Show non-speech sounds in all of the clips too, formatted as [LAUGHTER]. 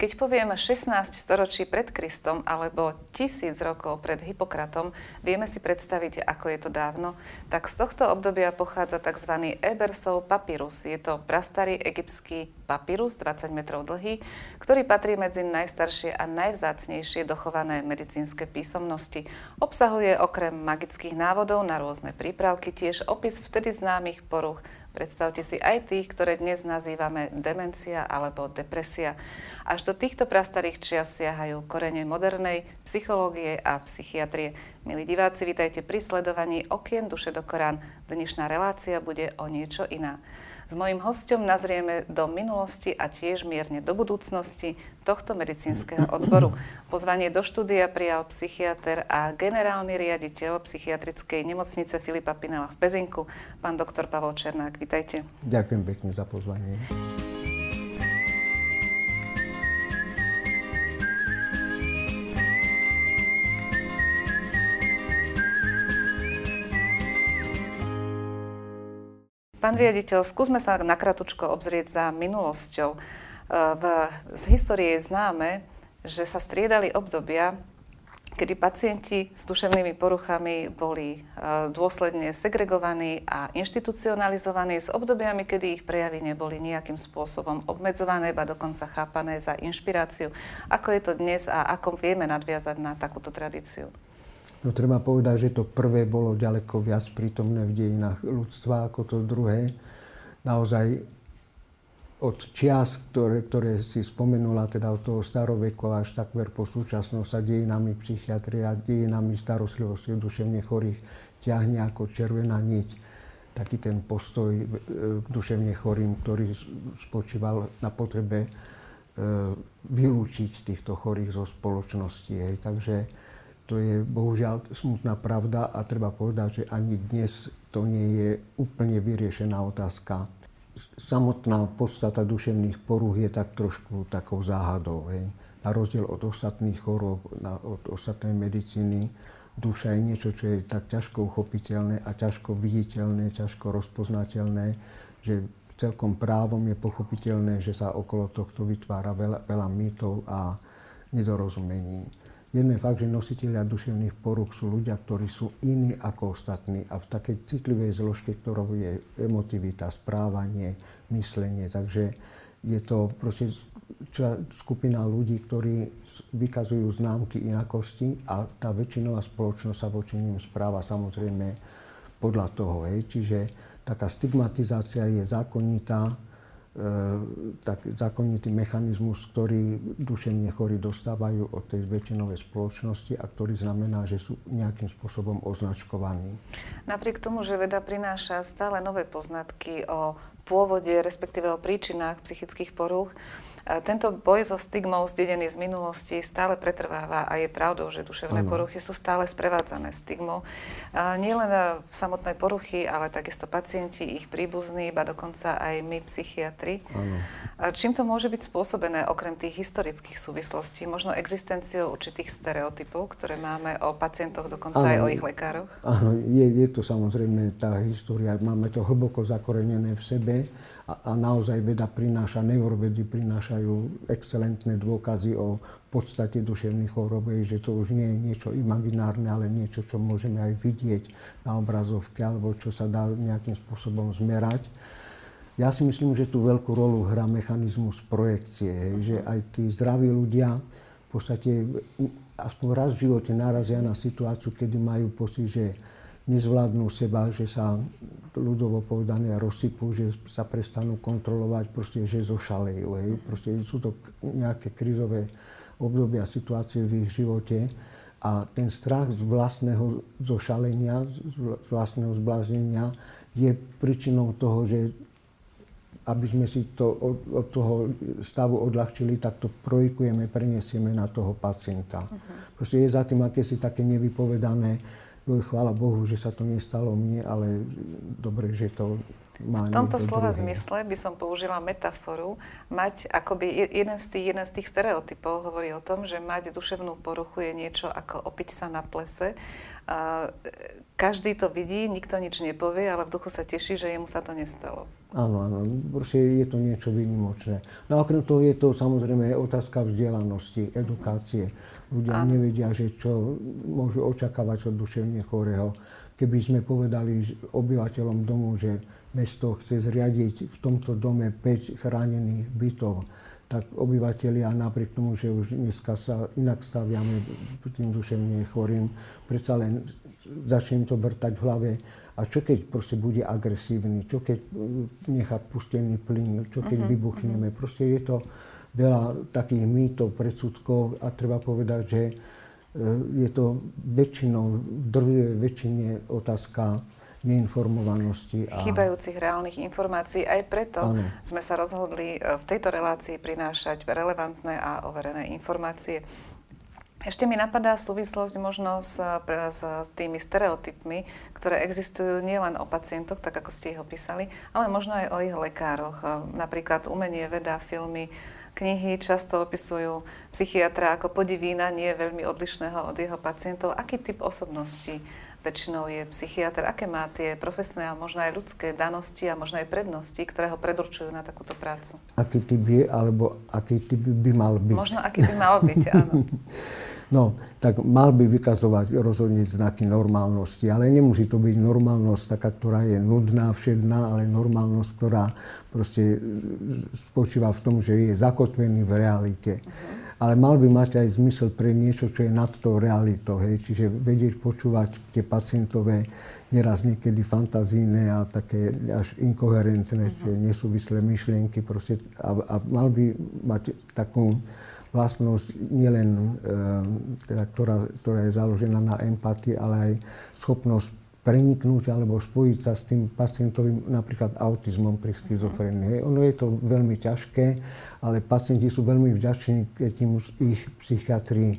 Keď povieme 16 storočí pred Kristom alebo tisíc rokov pred Hippokratom, vieme si predstaviť, ako je to dávno, tak z tohto obdobia pochádza tzv. Ebersov papyrus. Je to prastarý egyptský papyrus, 20 metrov dlhý, ktorý patrí medzi najstaršie a najvzácnejšie dochované medicínske písomnosti. Obsahuje okrem magických návodov na rôzne prípravky tiež opis vtedy známych poruch Predstavte si aj tých, ktoré dnes nazývame demencia alebo depresia. Až do týchto prastarých čias siahajú korene modernej psychológie a psychiatrie. Milí diváci, vítajte pri sledovaní Okien duše do Korán. Dnešná relácia bude o niečo iná. S mojím hostom nazrieme do minulosti a tiež mierne do budúcnosti tohto medicínskeho odboru. Pozvanie do štúdia prijal psychiatr a generálny riaditeľ psychiatrickej nemocnice Filipa Pinela v Pezinku, pán doktor Pavol Černák. Vítajte. Ďakujem pekne za pozvanie. Pán riaditeľ, skúsme sa nakratučko obzrieť za minulosťou. E, v, z histórie je známe, že sa striedali obdobia, kedy pacienti s duševnými poruchami boli e, dôsledne segregovaní a inštitucionalizovaní s obdobiami, kedy ich prejavy neboli nejakým spôsobom obmedzované, ba dokonca chápané za inšpiráciu. Ako je to dnes a ako vieme nadviazať na takúto tradíciu? No treba povedať, že to prvé bolo ďaleko viac prítomné v dejinách ľudstva ako to druhé. Naozaj od čias, ktoré, ktoré si spomenula, teda od toho staroveku až takmer po súčasnosť sa dejinami psychiatria, dejinami starostlivosti duševne chorých ťahne ako červená niť taký ten postoj e, k duševne chorým, ktorý spočíval na potrebe e, vylúčiť týchto chorých zo spoločnosti. Takže to je bohužiaľ smutná pravda a treba povedať, že ani dnes to nie je úplne vyriešená otázka. Samotná podstata duševných porúch je tak trošku takou záhadou. Hej. Na rozdiel od ostatných chorób, od ostatnej medicíny, duša je niečo, čo je tak ťažko uchopiteľné a ťažko viditeľné, ťažko rozpoznateľné, že celkom právom je pochopiteľné, že sa okolo tohto vytvára veľa, veľa mýtov a nedorozumení. Jeden fakt, že nositeľia duševných poruch sú ľudia, ktorí sú iní ako ostatní a v takej citlivej zložke, ktorou je emotivita, správanie, myslenie. Takže je to proste skupina ľudí, ktorí vykazujú známky inakosti a tá väčšinová spoločnosť sa voči ním správa samozrejme podľa toho. Hej. Čiže taká stigmatizácia je zákonitá, tak zákonitý mechanizmus, ktorý duševne chorí dostávajú od tej väčšinovej spoločnosti a ktorý znamená, že sú nejakým spôsobom označkovaní. Napriek tomu, že veda prináša stále nové poznatky o pôvode, respektíve o príčinách psychických porúch, tento boj so stigmou zdedený z minulosti stále pretrváva a je pravdou, že duševné ano. poruchy sú stále sprevádzané stigmou. Nie len samotné poruchy, ale takisto pacienti, ich príbuzní, iba dokonca aj my, psychiatri. Ano. Čím to môže byť spôsobené, okrem tých historických súvislostí, možno existenciou určitých stereotypov, ktoré máme o pacientoch, dokonca ano. aj o ich lekároch? Áno, je, je to samozrejme tá história, máme to hlboko zakorenené v sebe a, a naozaj veda prináša, neurovedy prinášajú excelentné dôkazy o podstate duševných chorób, že to už nie je niečo imaginárne, ale niečo, čo môžeme aj vidieť na obrazovke alebo čo sa dá nejakým spôsobom zmerať. Ja si myslím, že tú veľkú rolu hrá mechanizmus projekcie, že aj tí zdraví ľudia v podstate aspoň raz v živote narazia na situáciu, kedy majú pocit, že nezvládnu seba, že sa ľudovo povedané rozsypú, že sa prestanú kontrolovať, proste, že zošalejú. Hej. Proste sú to nejaké krizové obdobia, situácie v ich živote a ten strach z vlastného zošalenia, z vlastného zbláznenia je príčinou toho, že aby sme si to od, od toho stavu odľahčili, tak to projikujeme, preniesieme na toho pacienta. Uh-huh. Proste je za tým akési také nevypovedané chvála Bohu, že sa to nestalo mne, ale dobre, že to má V tomto slova druhé. zmysle by som použila metaforu. Mať akoby jeden z, tých, jeden z tých stereotypov hovorí o tom, že mať duševnú poruchu je niečo ako opiť sa na plese. A každý to vidí, nikto nič nepovie, ale v duchu sa teší, že jemu sa to nestalo. Áno, áno, proste je to niečo výnimočné. No a okrem toho je to samozrejme otázka vzdelanosti, edukácie. Ľudia áno. nevedia, že čo môžu očakávať od duševne chorého. Keby sme povedali obyvateľom domu, že mesto chce zriadiť v tomto dome 5 chránených bytov, tak obyvateľia napriek tomu, že už dneska sa inak staviame tým duševne chorým, predsa len začne to vrtať v hlave. A čo keď proste bude agresívny, čo keď nechá pustený plyn, čo keď uh-huh, vybuchneme. Uh-huh. Proste je to veľa takých mýtov, predsudkov a treba povedať, že e, je to väčšinou, v drvivej väčšine otázka neinformovanosti. A... Chýbajúcich reálnych informácií. Aj preto ano. sme sa rozhodli e, v tejto relácii prinášať relevantné a overené informácie. Ešte mi napadá súvislosť možno s, s, s tými stereotypmi, ktoré existujú nielen o pacientoch, tak ako ste ich opísali, ale možno aj o ich lekároch. E, napríklad umenie, veda, filmy, knihy často opisujú psychiatra ako podivína, nie veľmi odlišného od jeho pacientov. Aký typ osobnosti väčšinou je psychiatr, aké má tie profesné a možno aj ľudské danosti a možno aj prednosti, ktoré ho predurčujú na takúto prácu. Aký typ je, alebo aký typ by mal byť. Možno aký by mal byť, áno. [LAUGHS] No, tak mal by vykazovať rozhodne znaky normálnosti, ale nemusí to byť normálnosť taká, ktorá je nudná, všedná, ale normálnosť, ktorá proste spočíva v tom, že je zakotvený v realite. Ale mal by mať aj zmysel pre niečo, čo je nad tou realitou. Hej. Čiže vedieť počúvať tie pacientové neraz niekedy fantazíne a také až inkoherentné, uh-huh. nesúvislé myšlienky. Proste, a, a mal by mať takú vlastnosť nielen, e, teda, ktorá, ktorá je založená na empatii, ale aj schopnosť preniknúť alebo spojiť sa s tým pacientovým napríklad autizmom pri schizofrenii. Ono je to veľmi ťažké, ale pacienti sú veľmi vďační, keď im ich psychiatri e,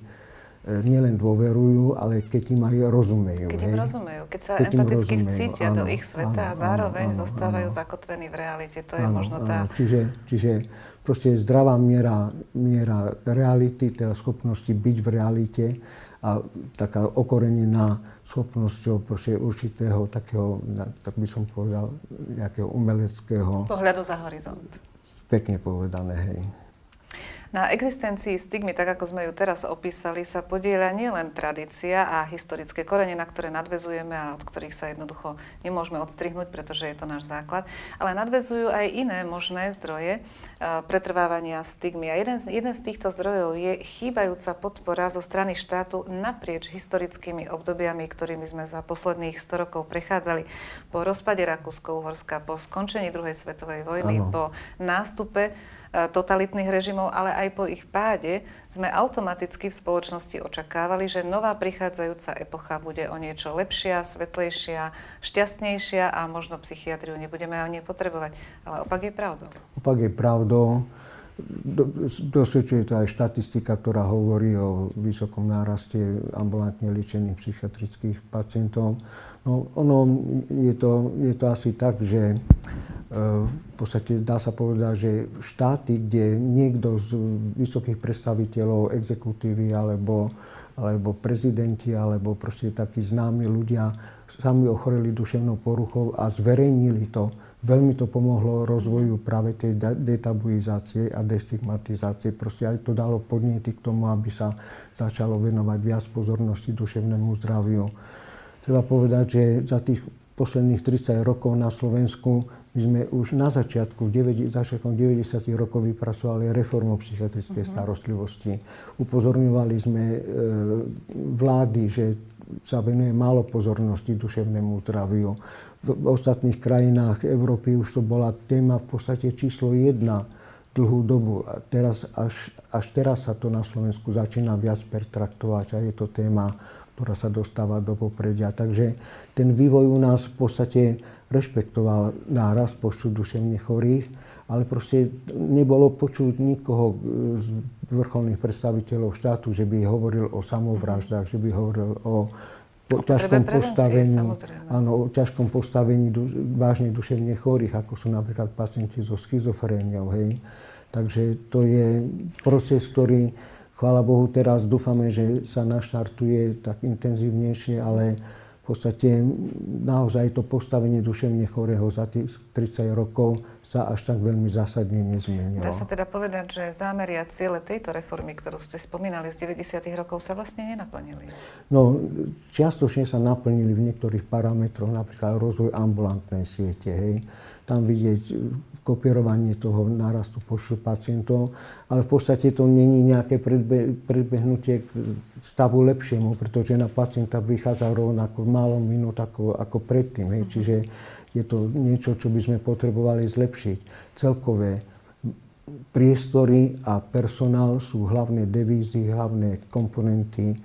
nielen dôverujú, ale keď im aj rozumejú. Keď im rozumejú, keď sa keď empaticky cítia áno, do ich sveta áno, a zároveň áno, zostávajú áno. zakotvení v realite. To áno, je možno tá... Áno. Čiže, čiže proste zdravá miera, miera reality, teda schopnosti byť v realite a taká okorenená schopnosťou proste určitého takého, tak by som povedal, nejakého umeleckého... Pohľadu za horizont. Pekne povedané, hej. Na existencii stigmy, tak ako sme ju teraz opísali, sa podieľa nielen tradícia a historické korene, na ktoré nadvezujeme a od ktorých sa jednoducho nemôžeme odstrihnúť, pretože je to náš základ, ale nadvezujú aj iné možné zdroje uh, pretrvávania stigmy. A jeden, jeden z týchto zdrojov je chýbajúca podpora zo strany štátu naprieč historickými obdobiami, ktorými sme za posledných 100 rokov prechádzali. Po rozpade Rakúsko-Uhorska, po skončení druhej svetovej vojny, ano. po nástupe E, totalitných režimov, ale aj po ich páde sme automaticky v spoločnosti očakávali, že nová prichádzajúca epocha bude o niečo lepšia, svetlejšia, šťastnejšia a možno psychiatriu nebudeme ani potrebovať. Ale opak je pravdou. Opak je pravdou. Dosvedčuje to aj štatistika, ktorá hovorí o vysokom náraste ambulantne liečených psychiatrických pacientov. No, ono je to, je to asi tak, že v podstate dá sa povedať, že štáty, kde niekto z vysokých predstaviteľov exekutívy alebo, alebo prezidenti alebo proste takí známi ľudia sami ochoreli duševnou poruchou a zverejnili to, veľmi to pomohlo rozvoju práve tej detabuizácie a destigmatizácie. Proste aj to dalo podnety k tomu, aby sa začalo venovať viac pozornosti duševnému zdraviu. Treba povedať, že za tých posledných 30 rokov na Slovensku my sme už na začiatku, začiatkom 90. rokov vypracovali reformu psychiatrickej uh-huh. starostlivosti. Upozorňovali sme e, vlády, že sa venuje málo pozornosti duševnému zdraviu. V, v ostatných krajinách Európy už to bola téma v podstate číslo jedna dlhú dobu. A teraz, až, až teraz sa to na Slovensku začína viac pertraktovať a je to téma, ktorá sa dostáva do popredia. Takže ten vývoj u nás v podstate rešpektoval náraz počtu duševne chorých, ale proste nebolo počuť nikoho z vrcholných predstaviteľov štátu, že by hovoril o samovraždách, že by hovoril o o ťažkom postavení, áno, o ťažkom postavení du, vážne duševne chorých, ako sú napríklad pacienti so schizofréniou. Hej. Takže to je proces, ktorý, chvála Bohu, teraz dúfame, že sa naštartuje tak intenzívnejšie, ale v podstate naozaj to postavenie duševne chorého za tých 30 rokov sa až tak veľmi zásadne nezmenilo. Dá sa teda povedať, že zámery a ciele tejto reformy, ktorú ste spomínali z 90. rokov, sa vlastne nenaplnili? No, čiastočne sa naplnili v niektorých parametroch, napríklad rozvoj ambulantnej siete. Hej. Tam vidieť kopírovanie toho nárastu počtu pacientov, ale v podstate to není nejaké predbe- predbehnutie k stavu lepšiemu, pretože na pacienta vychádza rovnako málo minút ako, ako predtým. Hej. Mhm. Čiže je to niečo, čo by sme potrebovali zlepšiť. Celkové priestory a personál sú hlavné devízy, hlavné komponenty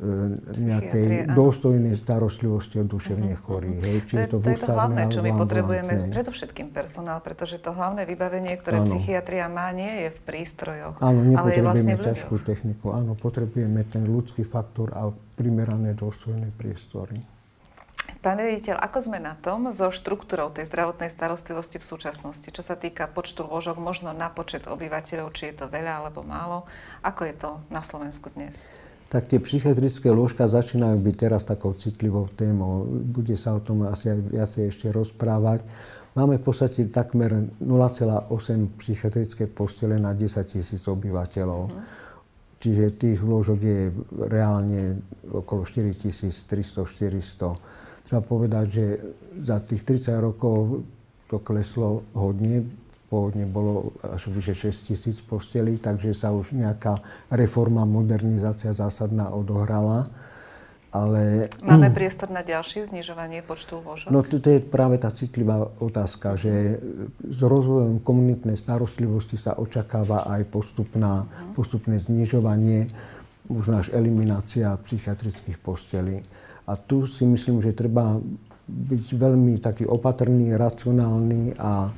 e, nejakej dôstojnej starostlivosti o duševne mhm, chorých. Hej. Čiže to, je, to, to je to hlavné, čo my potrebujeme, predovšetkým personál, pretože to hlavné vybavenie, ktoré ano. psychiatria má, nie je v prístrojoch, Áno, ale je vlastne v ťažkú techniku. Áno, potrebujeme ten ľudský faktor a primerané dôstojné priestory. Pán riaditeľ, ako sme na tom so štruktúrou tej zdravotnej starostlivosti v súčasnosti? Čo sa týka počtu lôžok, možno na počet obyvateľov, či je to veľa alebo málo? Ako je to na Slovensku dnes? Tak tie psychiatrické lôžka začínajú byť teraz takou citlivou témou. Bude sa o tom asi aj viacej ešte rozprávať. Máme v podstate takmer 0,8 psychiatrické postele na 10 tisíc obyvateľov. Mm. Čiže tých lôžok je reálne okolo 4300-400 Treba povedať, že za tých 30 rokov to kleslo hodne. Pôvodne bolo až vyše 6 tisíc postelí, takže sa už nejaká reforma, modernizácia zásadná odohrala. Ale... Máme priestor na ďalšie znižovanie počtu lôžok? No to je práve tá citlivá otázka, že s rozvojom komunitnej starostlivosti sa očakáva aj postupná, uh-huh. postupné znižovanie, možno až eliminácia psychiatrických postelí. A tu si myslím, že treba byť veľmi taký opatrný, racionálny a,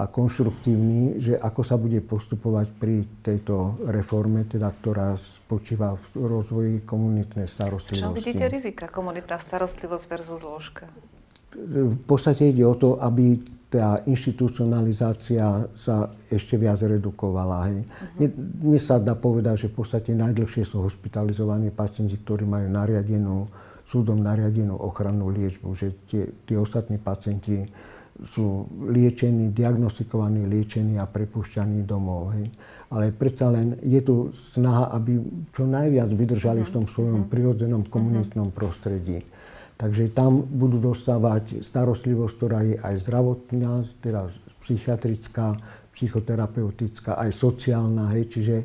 a konštruktívny, že ako sa bude postupovať pri tejto reforme, teda, ktorá spočíva v rozvoji komunitnej starostlivosti. Čo vidíte rizika komunitná starostlivosť versus zložka? V podstate ide o to, aby tá inštitucionalizácia sa ešte viac redukovala. Hej. Uh-huh. Dnes sa dá povedať, že v podstate najdlhšie sú hospitalizovaní pacienti, ktorí majú nariadenú súdom nariadenú ochrannú liečbu, že tie, tí ostatní pacienti sú liečení, diagnostikovaní, liečení a prepušťaní domov. Hej. Ale predsa len je tu snaha, aby čo najviac vydržali v tom mhm. svojom mhm. prirodzenom mhm. komunitnom prostredí. Takže tam budú dostávať starostlivosť, ktorá je aj zdravotná, teda psychiatrická, psychoterapeutická, aj sociálna. Hej. Čiže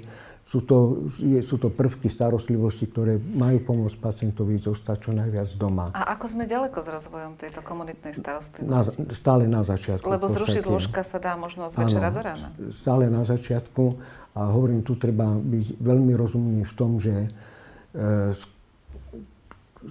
sú to, je, sú to prvky starostlivosti, ktoré majú pomôcť pacientovi zostať čo najviac doma. A ako sme ďaleko s rozvojom tejto komunitnej starostlivosti? Na, stále na začiatku. Lebo zrušiť lôžka sa dá možno z večera do rána. Stále na začiatku. A hovorím, tu treba byť veľmi rozumný v tom, že e,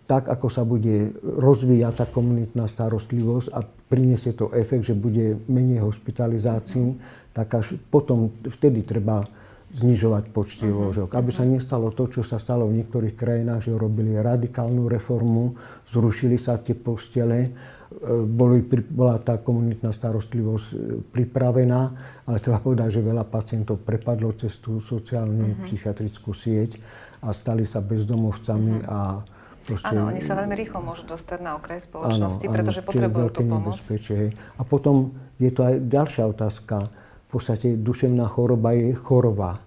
tak, ako sa bude rozvíjať tá komunitná starostlivosť a priniesie to efekt, že bude menej hospitalizácií, tak až potom vtedy treba znižovať počty uh-huh. lôžok. Aby sa nestalo to, čo sa stalo v niektorých krajinách, že robili radikálnu reformu, zrušili sa tie postele, e, boli, bola tá komunitná starostlivosť e, pripravená, ale treba povedať, že veľa pacientov prepadlo cez tú sociálne uh-huh. psychiatrickú sieť a stali sa bezdomovcami uh-huh. a Proste, áno, oni sa veľmi rýchlo môžu dostať na okraj spoločnosti, áno, pretože áno, potrebujú tú pomoc. A potom je to aj ďalšia otázka podstate duševná choroba je choroba.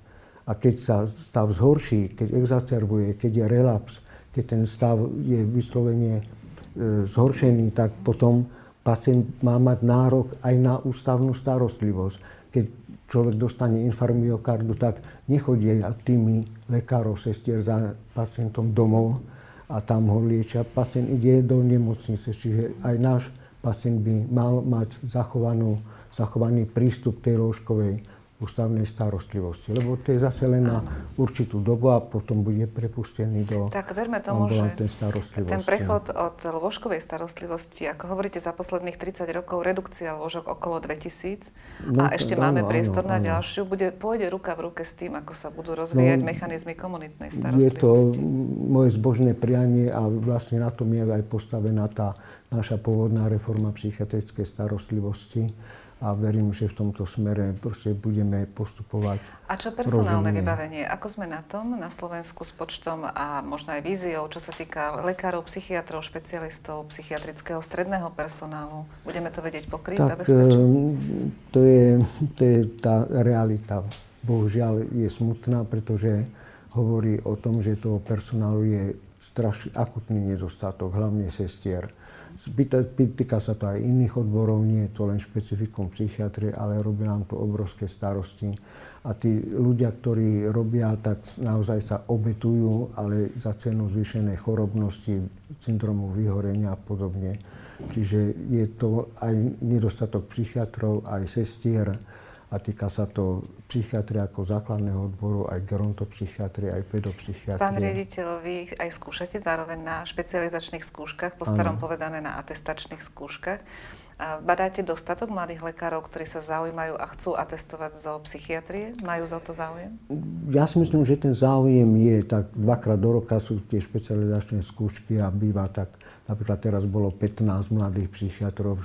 A keď sa stav zhorší, keď exacerbuje, keď je relaps, keď ten stav je vyslovene e, zhoršený, tak potom pacient má mať nárok aj na ústavnú starostlivosť. Keď človek dostane infarkt tak nechodí tými lekárov, sestier za pacientom domov a tam ho liečia. Pacient ide do nemocnice, čiže aj náš pacient by mal mať zachovanú zachovaný prístup tej lôžkovej ústavnej starostlivosti. Lebo to je zase len na určitú dobu a potom bude prepustený do Tak verme tomu, že ten prechod od lôžkovej starostlivosti, ako hovoríte za posledných 30 rokov, redukcia lôžok okolo 2000 no, a ešte áno, máme priestor áno, na ďalšiu, bude, pôjde ruka v ruke s tým, ako sa budú rozvíjať no, mechanizmy komunitnej starostlivosti. Je to moje zbožné prianie a vlastne na tom je aj postavená tá naša pôvodná reforma psychiatrickej starostlivosti a verím, že v tomto smere proste budeme postupovať. A čo personálne rozumne. vybavenie? Ako sme na tom na Slovensku s počtom a možno aj víziou, čo sa týka lekárov, psychiatrov, špecialistov, psychiatrického stredného personálu? Budeme to vedieť pokryť, tak, zabezpečiť? Ehm, to je, to je tá realita. Bohužiaľ je smutná, pretože hovorí o tom, že toho personálu je strašný akutný nedostatok, hlavne sestier. Týka sa to aj iných odborov, nie je to len špecifikum psychiatrie, ale robí nám to obrovské starosti. A tí ľudia, ktorí robia, tak naozaj sa obetujú, ale za cenu zvýšenej chorobnosti, syndromu vyhorenia a podobne. Čiže je to aj nedostatok psychiatrov, aj sestier a týka sa to psychiatrie ako základného odboru, aj gerontopsychiatrie, aj pedopsychiatrie. Pán riaditeľ, vy aj skúšate zároveň na špecializačných skúškach, po starom ano. povedané na atestačných skúškach. Badáte dostatok mladých lekárov, ktorí sa zaujímajú a chcú atestovať zo psychiatrie? Majú za to záujem? Ja si myslím, že ten záujem je tak dvakrát do roka sú tie špecializačné skúšky a býva tak Napríklad teraz bolo 15 mladých psychiatrov,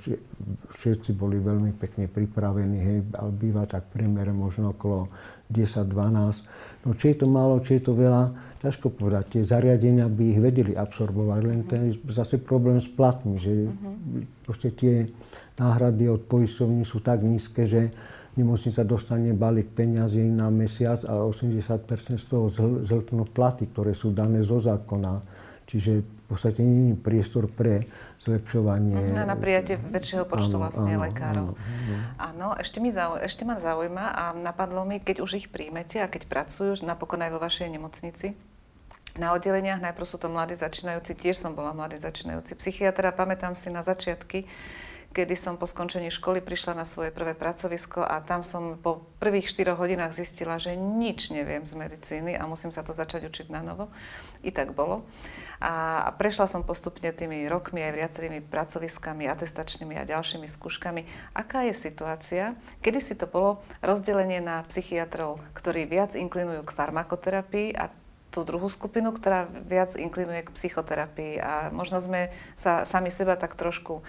všetci boli veľmi pekne pripravení, hej, ale býva tak priemere možno okolo 10-12. No či je to málo, či je to veľa, ťažko povedať. Tie zariadenia by ich vedeli absorbovať, len ten zase problém s platmi, že uh-huh. proste tie náhrady od poisťovní sú tak nízke, že nemocnica dostane balík peňazí na mesiac a 80% z toho zhltnú platy, ktoré sú dané zo zákona. Čiže podstate nie je priestor pre zlepšovanie. Na, na prijatie väčšieho počtu áno, vlastne áno, lekárov. Áno, áno. áno ešte, mi zau, ešte ma zaujíma a napadlo mi, keď už ich príjmete a keď pracujú napokon aj vo vašej nemocnici, na oddeleniach, najprv sú to mladí začínajúci, tiež som bola mladý začínajúci psychiatra, pamätám si na začiatky, kedy som po skončení školy prišla na svoje prvé pracovisko a tam som po prvých 4 hodinách zistila, že nič neviem z medicíny a musím sa to začať učiť na novo. I tak bolo. A prešla som postupne tými rokmi aj viacerými pracoviskami, atestačnými a ďalšími skúškami. Aká je situácia? Kedy si to bolo rozdelenie na psychiatrov, ktorí viac inklinujú k farmakoterapii a tú druhú skupinu, ktorá viac inklinuje k psychoterapii. A možno sme sa sami seba tak trošku e,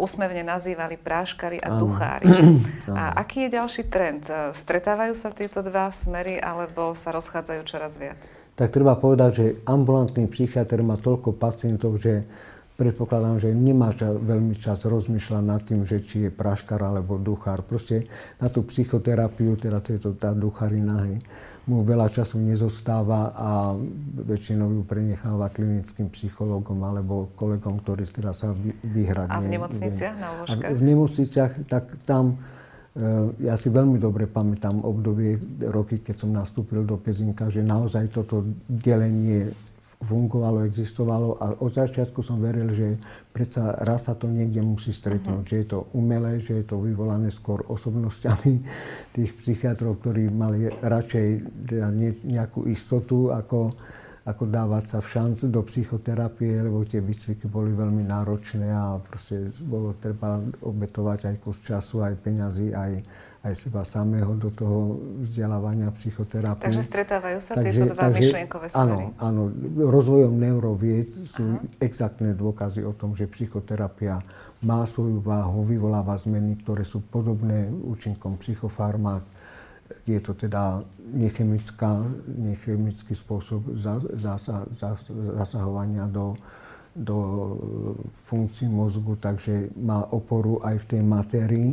úsmevne nazývali práškari a duchári. [CLEARS THROAT] A aký je ďalší trend? E, stretávajú sa tieto dva smery alebo sa rozchádzajú čoraz viac? Tak treba povedať, že ambulantný psychiatr má toľko pacientov, že predpokladám, že nemá čas, veľmi čas rozmýšľať nad tým, že či je praškar alebo duchár. Proste na tú psychoterapiu, teda to je to tá ducharina, hej, mu veľa času nezostáva a väčšinou ju prenecháva klinickým psychológom alebo kolegom, ktorí teda sa vyhradne... A v nemocniciach na úložkách? v nemocniciach, tak tam e, ja si veľmi dobre pamätám obdobie, roky, keď som nastúpil do Pezinka, že naozaj toto delenie fungovalo, existovalo a od začiatku som veril, že predsa raz sa to niekde musí stretnúť, uh-huh. že je to umelé, že je to vyvolané skôr osobnosťami [LAUGHS] tých psychiatrov, ktorí mali radšej teda nejakú istotu, ako, ako dávať sa v šanc do psychoterapie, lebo tie výcviky boli veľmi náročné a proste bolo treba obetovať aj kus času, aj peňazí, aj, aj seba samého do toho vzdelávania psychoterapie. Takže stretávajú sa takže, tieto dva takže, myšlienkové smery? Áno, áno. Rozvojom neurovied sú Aha. exaktné dôkazy o tom, že psychoterapia má svoju váhu, vyvoláva zmeny, ktoré sú podobné účinkom psychofarmák. Je to teda nechemická, nechemický spôsob zasahovania do, do funkcií mozgu, takže má oporu aj v tej matérii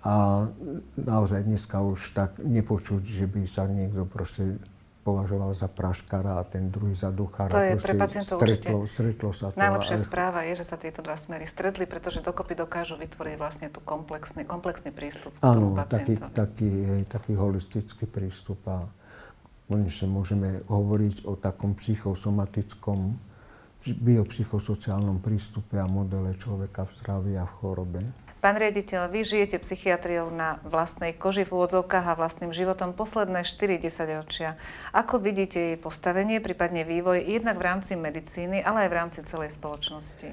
a naozaj dneska už tak nepočuť, že by sa niekto proste považoval za praškara a ten druhý za duchára. To je pre pacientov stretlo, určite stretlo sa to. Najlepšia ale... správa je, že sa tieto dva smery stretli, pretože dokopy dokážu vytvoriť vlastne tú komplexný, komplexný prístup k tomu pacientovi. Taký, taký, hej, taký holistický prístup a konečne môžeme hovoriť o takom psychosomatickom, biopsychosociálnom prístupe a modele človeka v zdraví a v chorobe. Pán riaditeľ, vy žijete psychiatriou na vlastnej koži v úvodzovkách a vlastným životom posledné 4-10 ročia. Ako vidíte jej postavenie, prípadne vývoj, jednak v rámci medicíny, ale aj v rámci celej spoločnosti?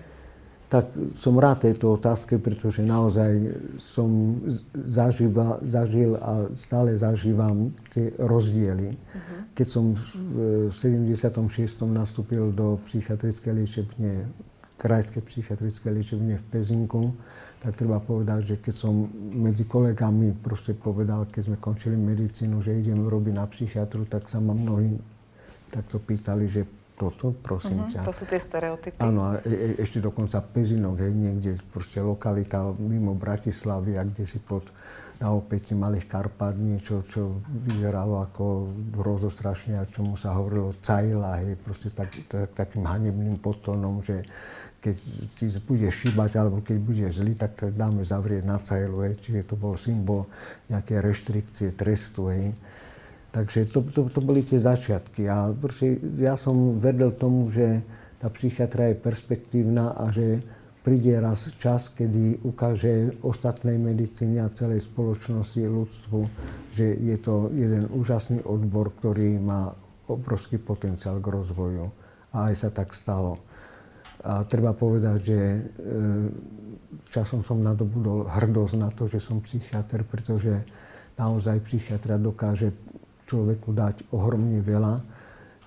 Tak som rád tejto otázke, pretože naozaj som zaživa, zažil a stále zažívam tie rozdiely. Uh-huh. Keď som v 76. nastúpil do psychiatrickej liečebne krajské psychiatrické liečebne v Pezinku, tak treba povedať, že keď som medzi kolegami proste povedal, keď sme končili medicínu, že idem robiť na psychiatru, tak sa ma mnohí takto pýtali, že toto, prosím uh-huh, ťa. To sú tie stereotypy. Áno, a e, e, ešte dokonca Pezinok, hej, niekde proste lokalita mimo Bratislavy a kde si pod na opäti Malých Karpát niečo, čo vyzeralo ako hrozostrašne a čomu sa hovorilo cajla, hej, proste tak, tak, takým hanebným potónom, že keď ti budeš šíbať alebo keď budeš zlý, tak to dáme zavrieť na cajlu, hej, čiže to bol symbol nejaké reštrikcie, trestu, hej. Takže to, to, to boli tie začiatky a proste ja som vedel tomu, že tá psychiatra je perspektívna a že príde raz čas, kedy ukáže ostatnej medicíne a celej spoločnosti, ľudstvu, že je to jeden úžasný odbor, ktorý má obrovský potenciál k rozvoju. A aj sa tak stalo. A treba povedať, že e, časom som nadobudol hrdosť na to, že som psychiatr, pretože naozaj psychiatra dokáže človeku dať ohromne veľa.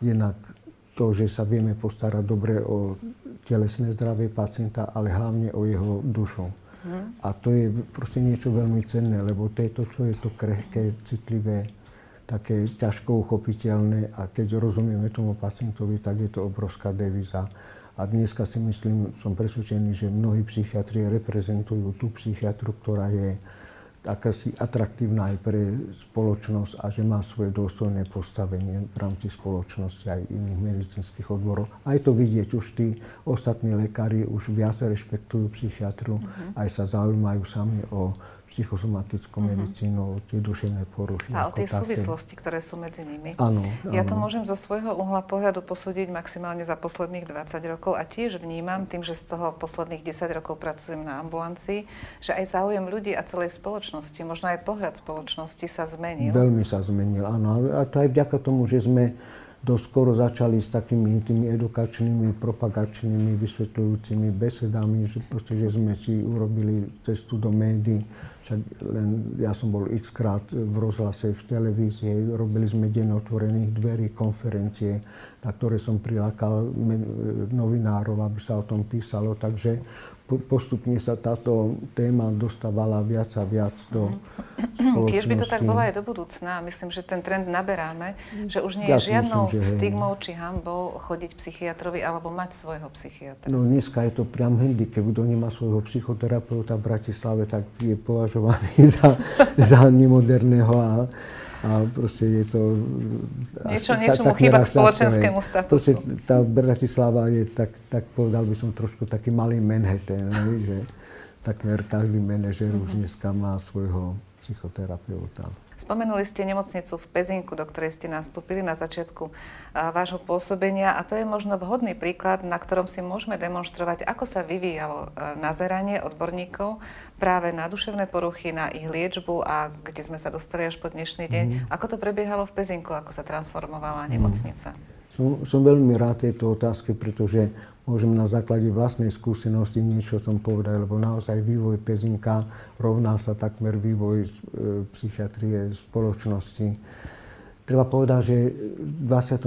Jednak to, že sa vieme postarať dobre o telesné zdravie pacienta, ale hlavne o jeho dušu. Hmm. A to je proste niečo veľmi cenné, lebo to je to, čo je to krehké, citlivé, také ťažko uchopiteľné a keď rozumieme tomu pacientovi, tak je to obrovská devíza. A dneska si myslím, som presvedčený, že mnohí psychiatri reprezentujú tú psychiatru, ktorá je akási atraktívna aj pre spoločnosť a že má svoje dôstojné postavenie v rámci spoločnosti aj iných medicínskych odborov. Aj to vidieť, už tí ostatní lekári už viac rešpektujú psychiatru, uh-huh. aj sa zaujímajú sami o psychosomatickú uh-huh. medicínu, tie duševné poruchy. A o tie také. súvislosti, ktoré sú medzi nimi. Áno, Ja to môžem zo svojho uhla pohľadu posúdiť maximálne za posledných 20 rokov a tiež vnímam tým, že z toho posledných 10 rokov pracujem na ambulancii, že aj záujem ľudí a celej spoločnosti, možno aj pohľad spoločnosti sa zmenil. Veľmi sa zmenil, áno. A to aj vďaka tomu, že sme dosť skoro začali s takými tými edukačnými, propagačnými, vysvetľujúcimi besedami, že, proste, že sme si urobili cestu do médií. Však len ja som bol x krát v rozhlase, v televízii, robili sme deň otvorených dverí, konferencie, na ktoré som prilákal novinárov, aby sa o tom písalo. Takže postupne sa táto téma dostávala viac a viac do [CLEARS THROAT] spoločnosti. Tiež by to tak bolo aj do budúcna. Myslím, že ten trend naberáme, že už nie je ja žiadnou myslím, stigmou či hambou chodiť psychiatrovi alebo mať svojho psychiatra. No dneska je to priam handicap. Kto nemá svojho psychoterapeuta v Bratislave, tak je považovaný [LAUGHS] za, za nemoderného a a proste je to... Niečo, niečo mu chýba k spoločenskému statusu. Proste tá Bratislava je tak, tak povedal by som trošku taký malý Manhattan, že takmer každý manažer mm-hmm. už mhm. dneska má svojho psychoterapeuta. Spomenuli ste nemocnicu v Pezinku, do ktorej ste nastúpili na začiatku vášho pôsobenia a to je možno vhodný príklad, na ktorom si môžeme demonstrovať, ako sa vyvíjalo nazeranie odborníkov práve na duševné poruchy, na ich liečbu a kde sme sa dostali až po dnešný deň. Mm. Ako to prebiehalo v Pezinku, ako sa transformovala mhm. nemocnica? Mm. Som, som veľmi rád tejto otázke, pretože môžem na základe vlastnej skúsenosti niečo o tom povedať, lebo naozaj vývoj Pezinka rovná sa takmer vývoj e, psychiatrie spoločnosti. Treba povedať, že v 24.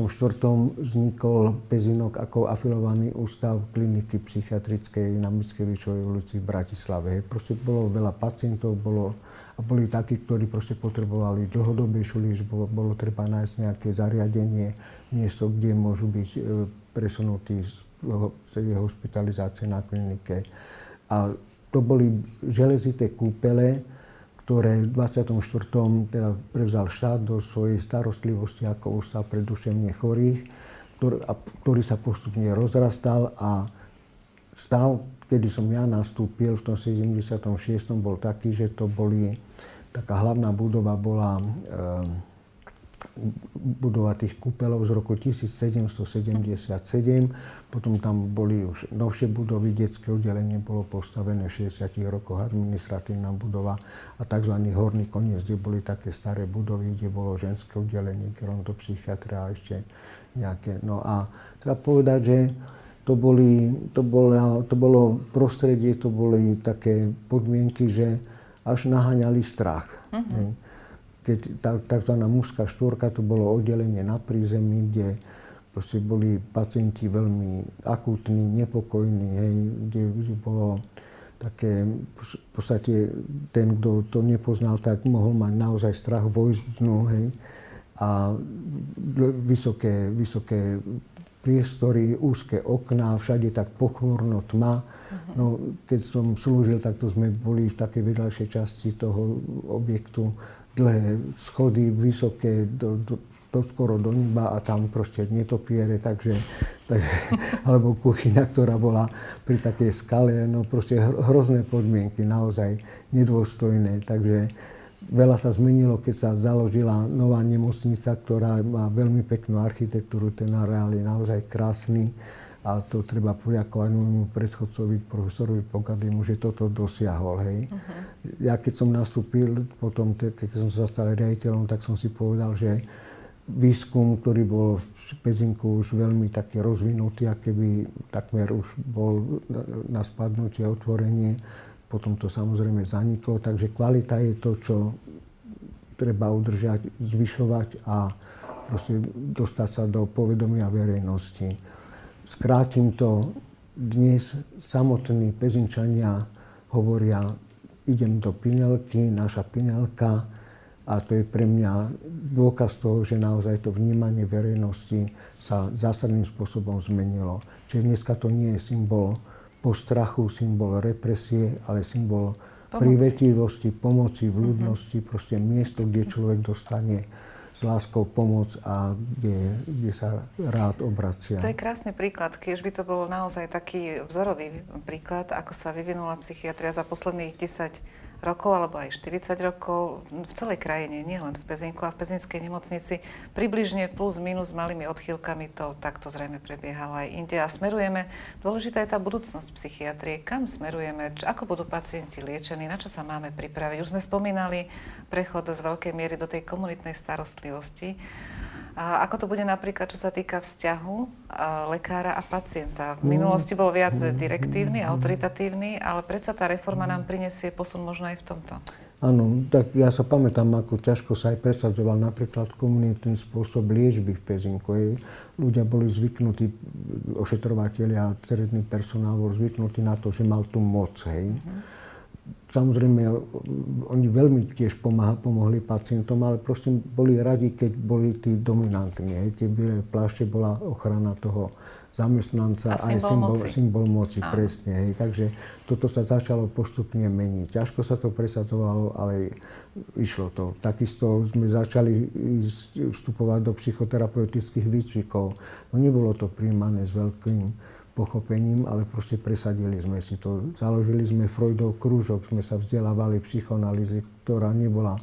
vznikol Pezinok ako afilovaný ústav kliniky psychiatrickej na Mickevičovej ulici v Bratislave. Proste bolo veľa pacientov, bolo a boli takí, ktorí proste potrebovali dlhodobejšiu liečbu, bolo treba nájsť nejaké zariadenie, miesto, kde môžu byť e, presunutí z hospitalizácie na klinike. A to boli železité kúpele, ktoré v 24. teda prevzal štát do svojej starostlivosti ako ústav pre duševne chorých, ktorý, a, ktorý sa postupne rozrastal a stav kedy som ja nastúpil v tom 76. bol taký, že to boli, taká hlavná budova bola e, budova tých kúpelov z roku 1777. Potom tam boli už novšie budovy, detské oddelenie bolo postavené v 60. rokoch, administratívna budova a tzv. horný koniec, kde boli také staré budovy, kde bolo ženské oddelenie, gerontopsychiatria a ešte nejaké. No a treba povedať, že to, boli, to, bolo, to bolo prostredie, to boli také podmienky, že až naháňali strach. Uh-huh. Keď tzv. mužská štvorka, to bolo oddelenie na prízemí, kde proste boli pacienti veľmi akútni, nepokojní, hej, kde, kde bolo také, v podstate ten, kto to nepoznal, tak mohol mať naozaj strach vojsť dnu, hej, a vysoké, vysoké priestory, úzke okná, všade tak pochmurno, tma. Uh-huh. No, keď som slúžil, tak to sme boli v takej vedľajšej časti toho objektu. Dlhé schody, vysoké, do, do, to skoro do neba a tam proste netopiere, takže, [LAUGHS] takže alebo kuchyňa, ktorá bola pri takej skale, no proste hrozné podmienky, naozaj nedôstojné, takže veľa sa zmenilo, keď sa založila nová nemocnica, ktorá má veľmi peknú architektúru, ten areál je naozaj krásny a to treba poďakovať môjmu predchodcovi, profesorovi Pokadimu, že toto dosiahol. Hej. Uh-huh. Ja keď som nastúpil, potom, keď som sa stal riaditeľom, tak som si povedal, že výskum, ktorý bol v Pezinku už veľmi taký rozvinutý a keby takmer už bol na spadnutie otvorenie, potom to samozrejme zaniklo. Takže kvalita je to, čo treba udržať, zvyšovať a proste dostať sa do povedomia verejnosti. Skrátim to, dnes samotní pezinčania hovoria, idem do Pinelky, naša Pinelka, a to je pre mňa dôkaz toho, že naozaj to vnímanie verejnosti sa zásadným spôsobom zmenilo. Čiže dneska to nie je symbol postrachu, symbol represie, ale symbol pomoci. privetivosti, pomoci, vľudnosti, uh-huh. proste miesto, kde človek dostane láskou pomoc a kde, kde sa rád obracia. To je krásny príklad, keď by to bolo naozaj taký vzorový príklad, ako sa vyvinula psychiatria za posledných 10 rokov alebo aj 40 rokov v celej krajine, nielen v Pezinku a v Pezinskej nemocnici. Približne plus minus malými odchýlkami to takto zrejme prebiehalo aj inde. A smerujeme, dôležitá je tá budúcnosť psychiatrie. Kam smerujeme? Ako budú pacienti liečení? Na čo sa máme pripraviť? Už sme spomínali prechod z veľkej miery do tej komunitnej starostlivosti. A ako to bude napríklad, čo sa týka vzťahu lekára a pacienta? V minulosti bol viac direktívny, autoritatívny, ale predsa tá reforma nám prinesie posun možno aj v tomto. Áno, tak ja sa pamätám, ako ťažko sa aj presadzoval napríklad komunitný spôsob liečby v Pezinku. Ľudia boli zvyknutí, ošetrovateľia, ceredný personál bol zvyknutí na to, že mal tú moc, hej. Uh-huh Samozrejme, oni veľmi tiež pomáha, pomohli pacientom, ale proste boli radi, keď boli tí dominantní. Hej. Tie biele plášte bola ochrana toho zamestnanca a aj symbol moci. Symbol moci presne. Hej. Takže toto sa začalo postupne meniť. Ťažko sa to presadzovalo, ale išlo to. Takisto sme začali vstupovať do psychoterapeutických výcvikov. No nebolo to príjmané s veľkým pochopením, ale proste presadili sme si to. Založili sme Freudov krúžok, sme sa vzdelávali psychoanalýzy, ktorá nebola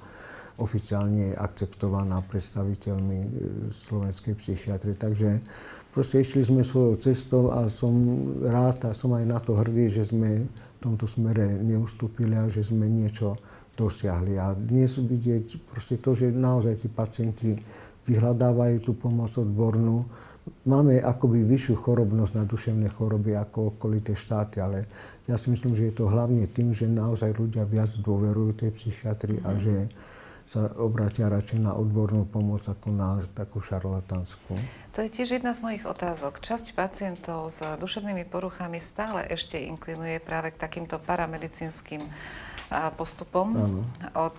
oficiálne akceptovaná predstaviteľmi e, slovenskej psychiatrie. Takže proste išli sme svojou cestou a som rád a som aj na to hrdý, že sme v tomto smere neustúpili a že sme niečo dosiahli. A dnes vidieť proste to, že naozaj tí pacienti vyhľadávajú tú pomoc odbornú, máme akoby vyššiu chorobnosť na duševné choroby ako okolité štáty, ale ja si myslím, že je to hlavne tým, že naozaj ľudia viac dôverujú tej psychiatrii a mhm. že sa obrátia radšej na odbornú pomoc ako na takú šarlatánsku. To je tiež jedna z mojich otázok. Časť pacientov s duševnými poruchami stále ešte inklinuje práve k takýmto paramedicínskym postupom. Ano. Od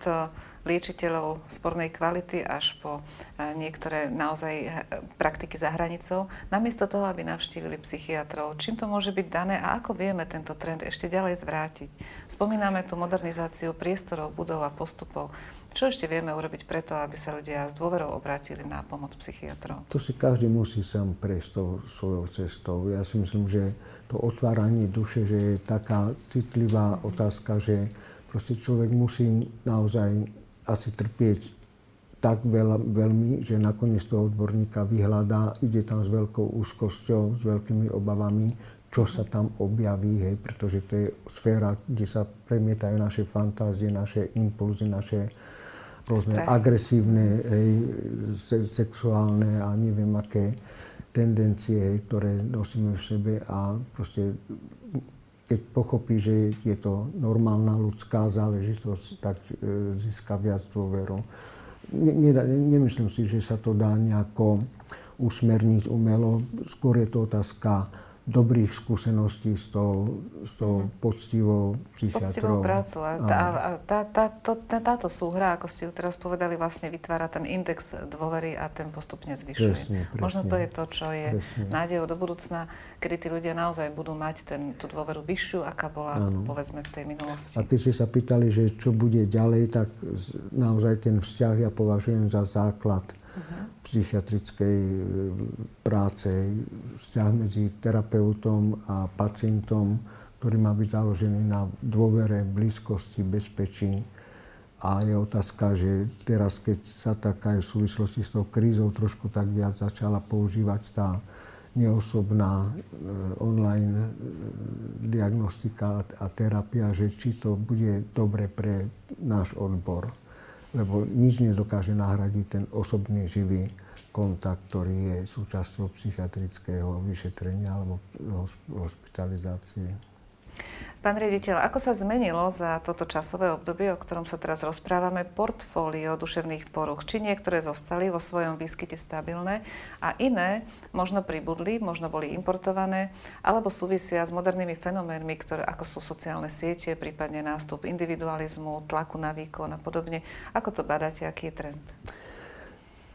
liečiteľov spornej kvality až po eh, niektoré naozaj eh, praktiky za hranicou, namiesto toho, aby navštívili psychiatrov. Čím to môže byť dané a ako vieme tento trend ešte ďalej zvrátiť? Spomíname tu modernizáciu priestorov, budov a postupov. Čo ešte vieme urobiť preto, aby sa ľudia s dôverou obrátili na pomoc psychiatrov? To si každý musí sám prejsť tou svojou cestou. Ja si myslím, že to otváranie duše, že je taká citlivá otázka, že proste človek musí naozaj asi trpieť tak veľa, veľmi, že nakoniec toho odborníka vyhľadá, ide tam s veľkou úzkosťou, s veľkými obavami, čo sa tam objaví, hej, pretože to je sféra, kde sa premietajú naše fantázie, naše impulzy, naše rôzne Strach. agresívne, hej, se, sexuálne a neviem aké tendencie, hej, ktoré nosíme v sebe a proste keď pochopí, že je to normálna ľudská záležitosť, tak e, získa viac dôveru. Ne, ne, nemyslím si, že sa to dá nejako usmerniť umelo. Skôr je to otázka dobrých skúseností s tou, s tou mhm. poctivou psychiatrou. Poctivou prácu. A, tá, a tá, tá, to, tá, táto súhra, ako ste ju teraz povedali, vlastne vytvára ten index dôvery a ten postupne zvyšuje. Presne, presne. Možno to je to, čo je presne. nádejou do budúcna, kedy tí ľudia naozaj budú mať ten, tú dôveru vyššiu, aká bola, ano. povedzme, v tej minulosti. A keď ste sa pýtali, že čo bude ďalej, tak naozaj ten vzťah ja považujem za základ. Psychiatrickej e, práce, vzťah medzi terapeutom a pacientom, ktorý má byť založený na dôvere, blízkosti, bezpečí. A je otázka, že teraz, keď sa taká v súvislosti s tou krízou trošku tak viac začala používať tá neosobná e, online e, diagnostika a terapia, že či to bude dobre pre náš odbor lebo nič nedokáže nahradiť ten osobný živý kontakt, ktorý je súčasťou psychiatrického vyšetrenia alebo hospitalizácie. Pán riaditeľ, ako sa zmenilo za toto časové obdobie, o ktorom sa teraz rozprávame, portfólio duševných poruch? Či niektoré zostali vo svojom výskyte stabilné a iné možno pribudli, možno boli importované, alebo súvisia s modernými fenoménmi, ktoré, ako sú sociálne siete, prípadne nástup individualizmu, tlaku na výkon a podobne. Ako to badáte, aký je trend?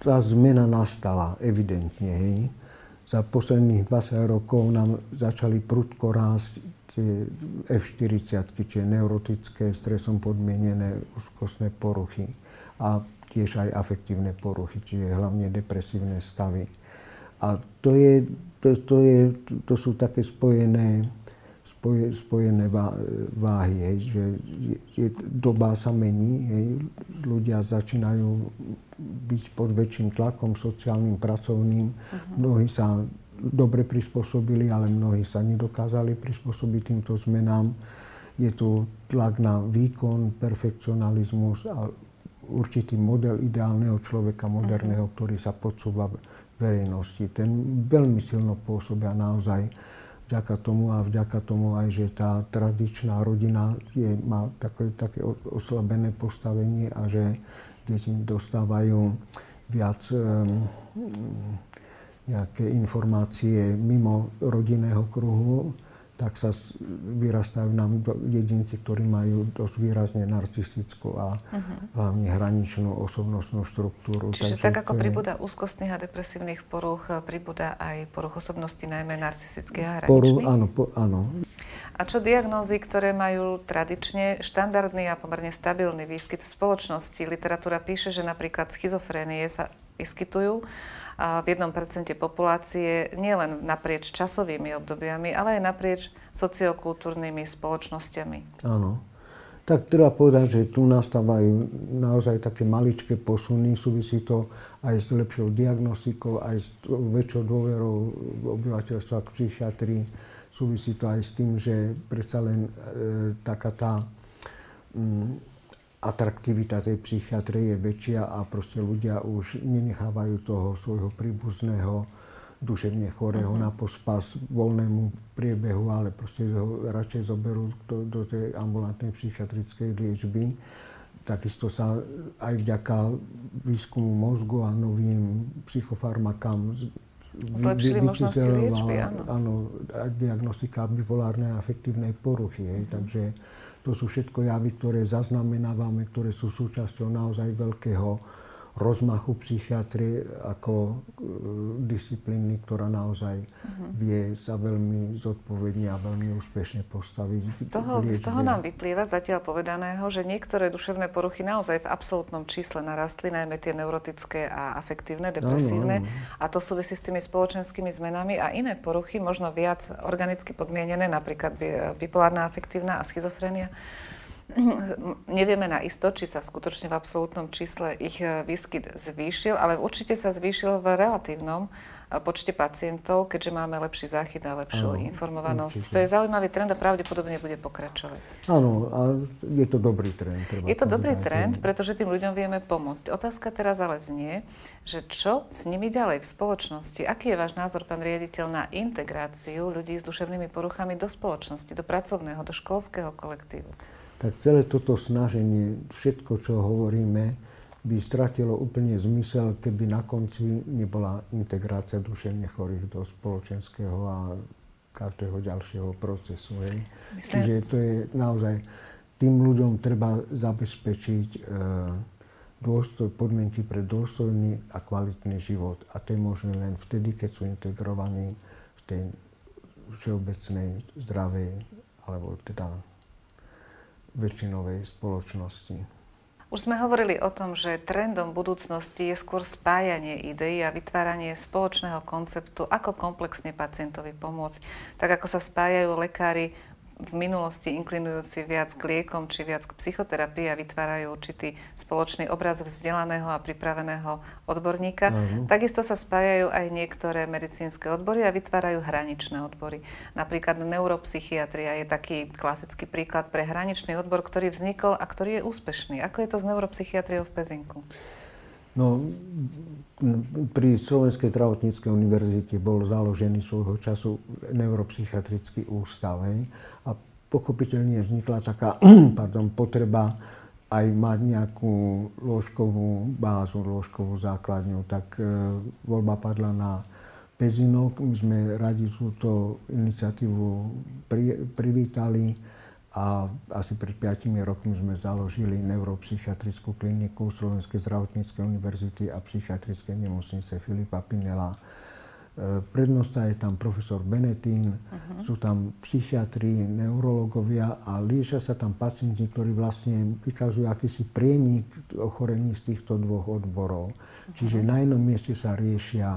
Tá zmena nastala evidentne. Hej. Za posledných 20 rokov nám začali prudko rásť tie F40, čiže neurotické, stresom podmienené úzkostné poruchy a tiež aj afektívne poruchy, čiže hlavne depresívne stavy. A to, je, to, to, je, to sú také spojené, spoje, spojené váhy, hej, že je, doba sa mení, hej, ľudia začínajú byť pod väčším tlakom sociálnym, pracovným, uh-huh. mnohí sa dobre prispôsobili, ale mnohí sa nedokázali prispôsobiť týmto zmenám. Je tu tlak na výkon, perfekcionalizmus a určitý model ideálneho človeka moderného, mhm. ktorý sa podsúva verejnosti. Ten veľmi silno pôsobia naozaj vďaka tomu a vďaka tomu aj, že tá tradičná rodina je, má také, také oslabené postavenie a že deti dostávajú viac um, nejaké informácie mimo rodinného kruhu, tak sa vyrastajú nám jedinci, ktorí majú dosť výrazne narcistickú a uh-huh. hlavne hraničnú osobnostnú štruktúru. Čiže Takže tak ako je... pribúda úzkostných a depresívnych poruch, pribúda aj poruch osobnosti, najmä narcistických a hraničných? Poruch, áno, po, áno. A čo diagnózy, ktoré majú tradične štandardný a pomerne stabilný výskyt v spoločnosti? Literatúra píše, že napríklad schizofrénie sa vyskytujú v jednom percente populácie nielen naprieč časovými obdobiami, ale aj naprieč sociokultúrnymi spoločnosťami. Áno. Tak treba povedať, že tu nastávajú naozaj také maličké posuny. Súvisí to aj s lepšou diagnostikou, aj s väčšou dôverou obyvateľstva k psychiatrii. Súvisí to aj s tým, že predsa len e, taká tá mm, atraktivita tej psychiatrie je väčšia a proste ľudia už nenechávajú toho svojho príbuzného duševne chorého uh-huh. na pospas voľnému priebehu, ale proste ho radšej zoberú do, do tej ambulantnej psychiatrickej liečby. Takisto sa aj vďaka výskumu mozgu a novým psychofarmakám Zlepšili možnosti liečby, áno. Áno, diagnostika bipolárnej afektívnej poruchy. Uh-huh. Takže to sú všetko javy, ktoré zaznamenávame, ktoré sú súčasťou naozaj veľkého rozmachu psychiatrie ako e, disciplíny, ktorá naozaj uh-huh. vie sa veľmi zodpovedne a veľmi úspešne postaviť. Z toho, z toho nám vyplýva zatiaľ povedaného, že niektoré duševné poruchy naozaj v absolútnom čísle narastli, najmä tie neurotické a afektívne, depresívne. Ano, ano. A to súvisí s tými spoločenskými zmenami a iné poruchy, možno viac organicky podmienené, napríklad bipolárna afektívna a schizofrenia, Nevieme na isto, či sa skutočne v absolútnom čísle ich e, výskyt zvýšil, ale určite sa zvýšil v relatívnom e, počte pacientov, keďže máme lepší záchyt a lepšiu ano, informovanosť. Určite. To je zaujímavý trend a pravdepodobne bude pokračovať. Áno, a je to dobrý trend. Treba je to dobrý trend, pretože tým ľuďom vieme pomôcť. Otázka teraz ale znie, že čo s nimi ďalej v spoločnosti? Aký je váš názor, pán riaditeľ, na integráciu ľudí s duševnými poruchami do spoločnosti, do pracovného, do školského kolektívu? Tak celé toto snaženie, všetko, čo hovoríme, by stratilo úplne zmysel, keby na konci nebola integrácia duševne chorých do spoločenského a každého ďalšieho procesu. Hej. Myslím... Čiže to je naozaj, tým ľuďom treba zabezpečiť e, dôstoj, podmienky pre dôstojný a kvalitný život. A to je možné len vtedy, keď sú integrovaní v tej všeobecnej, zdravej, alebo teda väčšinovej spoločnosti. Už sme hovorili o tom, že trendom budúcnosti je skôr spájanie ideí a vytváranie spoločného konceptu, ako komplexne pacientovi pomôcť. Tak ako sa spájajú lekári v minulosti inklinujúci viac k liekom či viac k psychoterapii a vytvárajú určitý spoločný obraz vzdelaného a pripraveného odborníka. Uh-huh. Takisto sa spájajú aj niektoré medicínske odbory a vytvárajú hraničné odbory. Napríklad neuropsychiatria je taký klasický príklad pre hraničný odbor, ktorý vznikol a ktorý je úspešný. Ako je to s neuropsychiatriou v Pezinku? No, pri Slovenskej zdravotníckej univerzite bol založený svojho času neuropsychiatrický ústav. Hej? A pochopiteľne vznikla taká [CLEARS THROAT] pardon, potreba aj mať nejakú lôžkovú bázu, lôžkovú základňu. Tak e, voľba padla na Pezinok. My sme radi túto iniciatívu pri, privítali a asi pred 5 rokmi sme založili neuropsychiatrickú kliniku Slovenskej zdravotníckej univerzity a psychiatrickej nemocnice Filipa Pinela. E, prednosta je tam profesor Benetín, uh-huh. sú tam psychiatri, neurologovia a liečia sa tam pacienti, ktorí vlastne vykazujú akýsi prienik ochorení z týchto dvoch odborov. Uh-huh. Čiže na jednom mieste sa riešia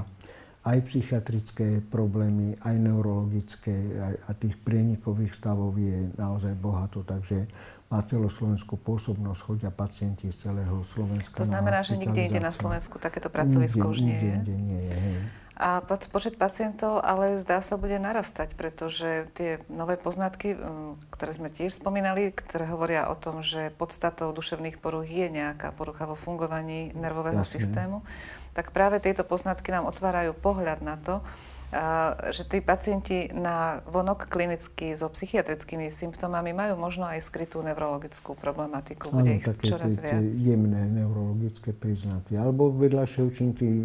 aj psychiatrické problémy, aj neurologické aj, a tých prienikových stavov je naozaj bohato, takže má celoslovenskú pôsobnosť, chodia pacienti z celého Slovenska. To znamená, že nikde inde na Slovensku takéto pracovisko už nie je? Nikde nie je. Hej. A počet pacientov ale zdá sa bude narastať, pretože tie nové poznatky, ktoré sme tiež spomínali, ktoré hovoria o tom, že podstatou duševných poruch je nejaká porucha vo fungovaní nervového Jasne. systému, tak práve tieto poznatky nám otvárajú pohľad na to, že tí pacienti na vonok klinicky so psychiatrickými symptómami majú možno aj skrytú neurologickú problematiku. Bude ich čoraz tie, viac. jemné neurologické príznaky. Alebo vedľajšie účinky e,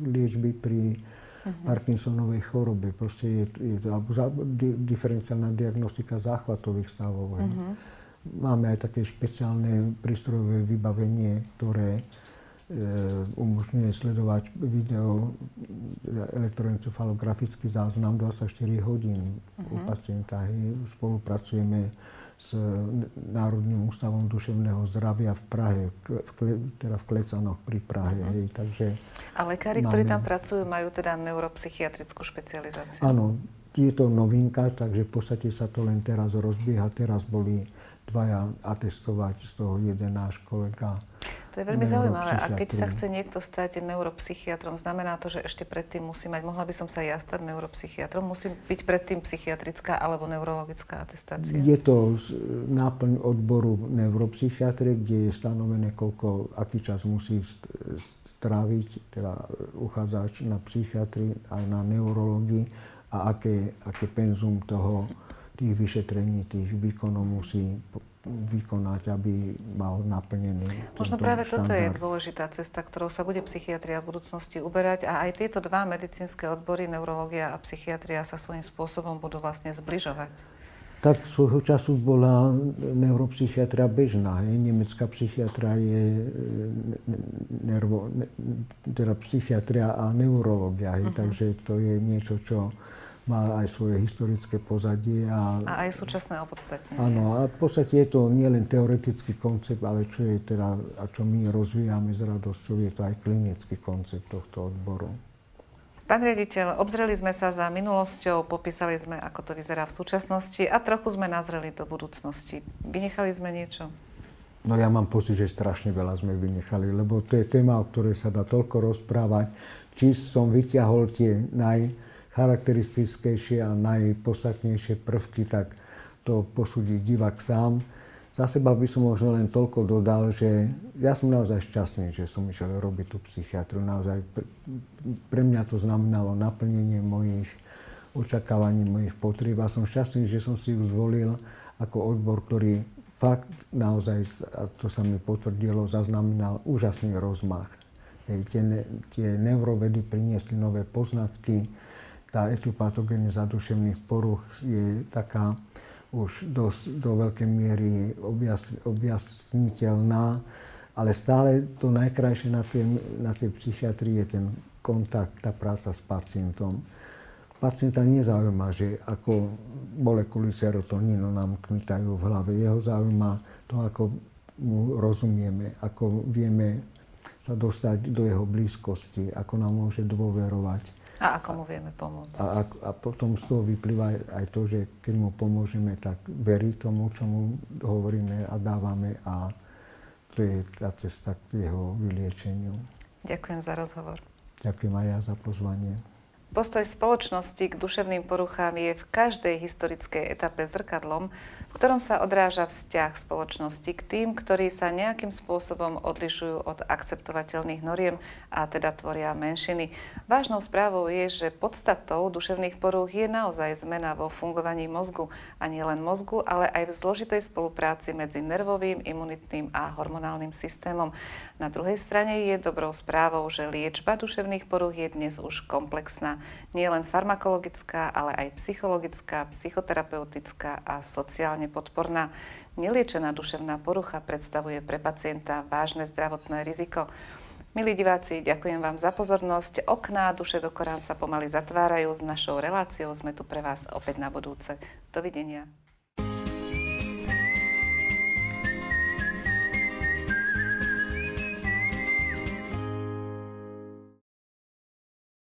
liečby pri uh-huh. Parkinsonovej chorobe. Proste je, je alebo za, di, diferenciálna diagnostika záchvatových stavov. Uh-huh. Máme aj také špeciálne prístrojové vybavenie, ktoré umožňuje sledovať video, elektroencefalografický záznam 24 hodín uh-huh. u mhm. pacienta. Spolupracujeme s Národným ústavom duševného zdravia v Prahe, v Kle, teda v Klecanoch pri Prahe. Uh-huh. Hej, takže a lekári, máme... ktorí tam pracujú, majú teda neuropsychiatrickú špecializáciu? Áno, je to novinka, takže v podstate sa to len teraz rozbieha. Teraz boli dvaja atestovať, z toho jeden náš kolega to je veľmi zaujímavé. A keď sa chce niekto stať neuropsychiatrom, znamená to, že ešte predtým musí mať, mohla by som sa ja stať neuropsychiatrom, musí byť predtým psychiatrická alebo neurologická atestácia? Je to náplň odboru neuropsychiatrie, kde je stanovené, koľko, aký čas musí stráviť, teda uchádzač na psychiatrii a na neurológii a aké, aké penzum toho tých vyšetrení, tých výkonov musí vykonať, aby mal naplnený Možno práve štandard. toto je dôležitá cesta, ktorou sa bude psychiatria v budúcnosti uberať a aj tieto dva medicínske odbory, neurológia a psychiatria sa svojím spôsobom budú vlastne zbližovať. Tak svojho času bola neuropsychiatria bežná. Je. Nemecká psychiatria je nervo, ne, teda psychiatria a neurológia. Uh-huh. Takže to je niečo, čo má aj svoje historické pozadie. A, a aj súčasné opodstatnenie. Áno, a v podstate je to nielen teoretický koncept, ale čo je teda, a čo my rozvíjame s radosťou, je to aj klinický koncept tohto odboru. Pán riaditeľ, obzreli sme sa za minulosťou, popísali sme, ako to vyzerá v súčasnosti a trochu sme nazreli do budúcnosti. Vynechali sme niečo? No ja mám pocit, že strašne veľa sme vynechali, lebo to je téma, o ktorej sa dá toľko rozprávať. Či som vyťahol tie naj, charakteristickejšie a najpodstatnejšie prvky, tak to posúdi divák sám. Za seba by som možno len toľko dodal, že ja som naozaj šťastný, že som išiel robiť tú psychiatru. Naozaj pre mňa to znamenalo naplnenie mojich očakávaní, mojich potrieb a som šťastný, že som si ju zvolil ako odbor, ktorý fakt naozaj, a to sa mi potvrdilo, zaznamenal úžasný rozmach. Hej, tie, tie neurovedy priniesli nové poznatky, tá etupatogeneza duševných poruch je taká už dosť, do veľkej miery objas, objasniteľná, ale stále to najkrajšie na tej, na tej psychiatrii je ten kontakt, tá práca s pacientom. Pacienta nezaujíma, že ako molekuly serotonínu nám kmitajú v hlave. Jeho zaujíma to, ako mu rozumieme, ako vieme sa dostať do jeho blízkosti, ako nám môže dôverovať. A ako mu vieme pomôcť. A, a, a potom z toho vyplýva aj to, že keď mu pomôžeme, tak verí tomu, čo mu hovoríme a dávame a to je tá cesta k jeho vyliečeniu. Ďakujem za rozhovor. Ďakujem aj ja za pozvanie. Postoj spoločnosti k duševným poruchám je v každej historickej etape zrkadlom, v ktorom sa odráža vzťah spoločnosti k tým, ktorí sa nejakým spôsobom odlišujú od akceptovateľných noriem a teda tvoria menšiny. Vážnou správou je, že podstatou duševných porúch je naozaj zmena vo fungovaní mozgu a nie len mozgu, ale aj v zložitej spolupráci medzi nervovým, imunitným a hormonálnym systémom. Na druhej strane je dobrou správou, že liečba duševných porúch je dnes už komplexná. Nie len farmakologická, ale aj psychologická, psychoterapeutická a sociálne podporná. Neliečená duševná porucha predstavuje pre pacienta vážne zdravotné riziko. Milí diváci, ďakujem vám za pozornosť. Okná duše do Korán sa pomaly zatvárajú. S našou reláciou sme tu pre vás opäť na budúce. Dovidenia.